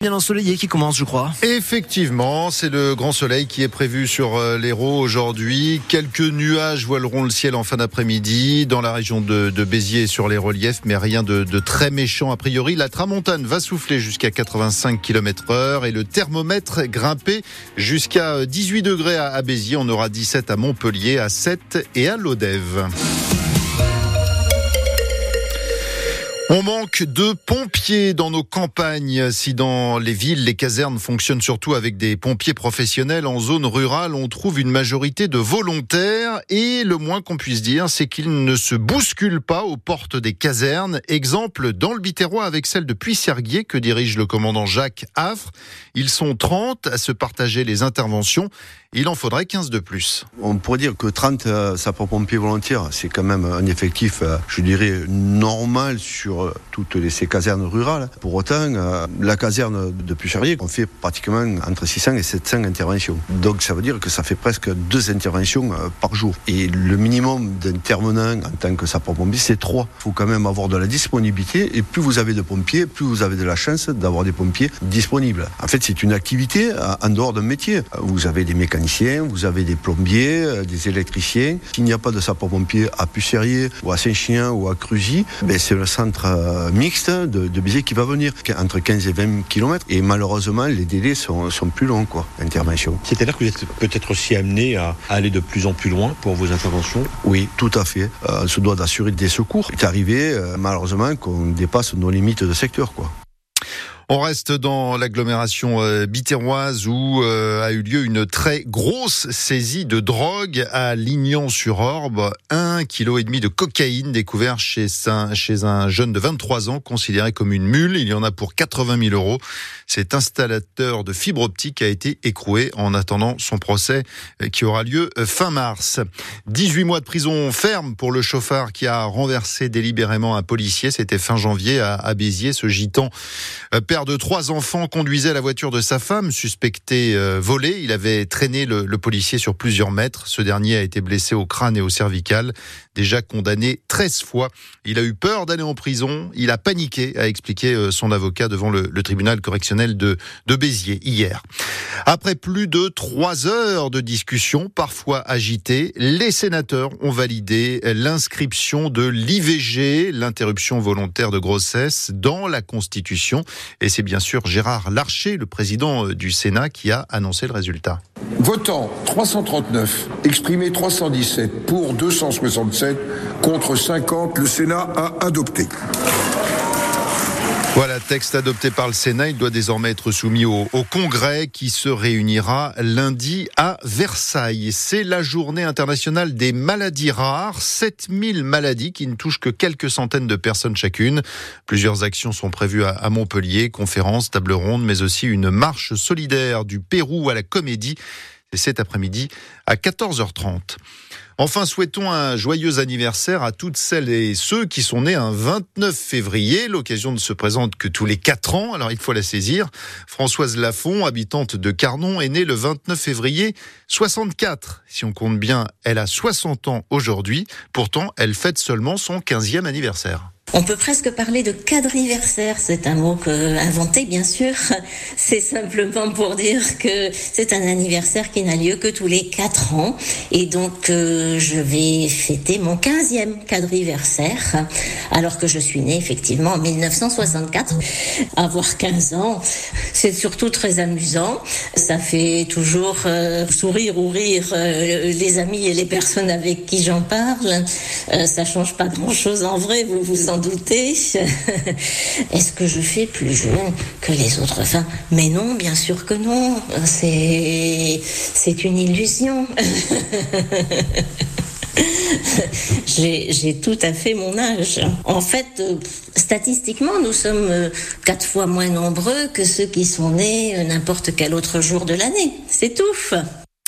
bien ensoleillé qui commence, je crois. Effectivement, c'est le grand soleil qui est prévu sur euh, l'Hérault aujourd'hui. Quelques nuages voileront le ciel en fin d'après-midi dans la région de, Béziers et sur les reliefs, mais rien de, très méchant a priori. La tramontane va souffler jusqu'à 85 km heure et le thermomètre grimper jusqu'à 18 degrés à Béziers. On aura 17 à Montpellier, à 7 et à Lodève. On manque de pompiers dans nos campagnes. Si dans les villes, les casernes fonctionnent surtout avec des pompiers professionnels, en zone rurale, on trouve une majorité de volontaires et le moins qu'on puisse dire, c'est qu'ils ne se bousculent pas aux portes des casernes. Exemple dans le Biterrois avec celle de Puy-Serguier que dirige le commandant Jacques Affre. Ils sont 30 à se partager les interventions. Il en faudrait 15 de plus. On pourrait dire que 30 euh, sapeurs-pompiers volontaires, c'est quand même un effectif, euh, je dirais, normal sur toutes les, ces casernes rurales. Pour autant, euh, la caserne de Pucherier, on fait pratiquement entre 600 et 700 interventions. Donc ça veut dire que ça fait presque deux interventions euh, par jour. Et le minimum d'intervenants en tant que sapeur-pompier, c'est trois. Il faut quand même avoir de la disponibilité. Et plus vous avez de pompiers, plus vous avez de la chance d'avoir des pompiers disponibles. En fait, c'est une activité euh, en dehors d'un métier. Vous avez des mécaniciens, vous avez des plombiers, des électriciens. S'il n'y a pas de sapeur-pompier à Pucherier ou à Saint-Chien ou à Crusy, ben c'est le centre euh, mixte de, de qui va venir, entre 15 et 20 km. Et malheureusement, les délais sont, plus longs, quoi, d'intervention. C'est-à-dire que vous êtes peut-être aussi amené à aller de plus en plus loin pour vos interventions? Oui, tout à fait. Euh, on se doit d'assurer des secours. C'est arrivé, euh, malheureusement, qu'on dépasse nos limites de secteur, quoi. On reste dans l'agglomération euh, biterroise où euh, a eu lieu une très grosse saisie de drogue à Lignan-sur-Orbe. Un kilo et demi de cocaïne découvert chez un, chez un jeune de 23 ans considéré comme une mule. Il y en a pour 80 000 euros. Cet installateur de fibre optique a été écroué en attendant son procès euh, qui aura lieu fin mars. 18 mois de prison ferme pour le chauffard qui a renversé délibérément un policier. C'était fin janvier à, à Béziers. Ce gitan de trois enfants conduisait la voiture de sa femme, suspectée euh, volée. Il avait traîné le, policier sur plusieurs mètres. Ce dernier a été blessé au crâne et au cervical. Déjà condamné 13 fois. Il a eu peur d'aller en prison. Il a paniqué, a expliqué euh, son avocat devant le, tribunal correctionnel de, Béziers hier. Après plus de trois heures de discussion, parfois agitées, les sénateurs ont validé l'inscription de l'IVG, l'interruption volontaire de grossesse, dans la Constitution. Et c'est bien sûr Gérard Larcher, le président euh, du Sénat, qui a annoncé le résultat. Votant 339, exprimé 317, pour 267, contre 50, le Sénat a adopté. Voilà, texte adopté par le Sénat. Il doit désormais être soumis au, Congrès qui se réunira lundi à Versailles. C'est la journée internationale des maladies rares. 7000 maladies qui ne touchent que quelques centaines de personnes chacune. Plusieurs actions sont prévues à, Montpellier, conférences, table ronde, mais aussi une marche solidaire du Pérou à la Comédie. C'est cet après-midi à 14h30. Enfin, souhaitons un joyeux anniversaire à toutes celles et ceux qui sont nés un 29 février. L'occasion ne se présente que tous les 4 ans, alors il faut la saisir. Françoise Lafont, habitante de Carnon, est née le 29 février 64. Si on compte bien, elle a 60 ans aujourd'hui. Pourtant, elle fête seulement son 15e anniversaire. On peut presque parler de quadriversaire, c'est un mot que, inventé bien sûr. C'est simplement pour dire que c'est un anniversaire qui n'a lieu que tous les quatre ans. Et donc euh, je vais fêter mon 15e quadriversaire, alors que je suis née effectivement en 1964. Avoir 15 ans, c'est surtout très amusant. Ça fait toujours euh, sourire ou rire euh, les amis et les personnes avec qui j'en parle. ça change pas grand-chose en vrai, vous vous en douter. Est-ce que je fais plus jeune que les autres femmes? Mais non, bien sûr que non. C'est, c'est une illusion. J'ai tout à fait mon âge. En fait, euh, statistiquement, nous sommes euh, quatre fois moins nombreux que ceux qui sont nés euh, n'importe quel autre jour de l'année. C'est tout.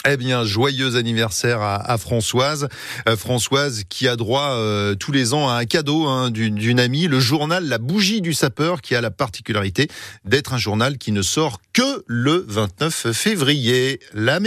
Eh bien, joyeux anniversaire à, Françoise. Euh, Françoise qui a droit euh, tous les ans à un cadeau hein, d'une amie, le journal La Bougie du Sapeur, qui a la particularité d'être un journal qui ne sort que le 29 février. La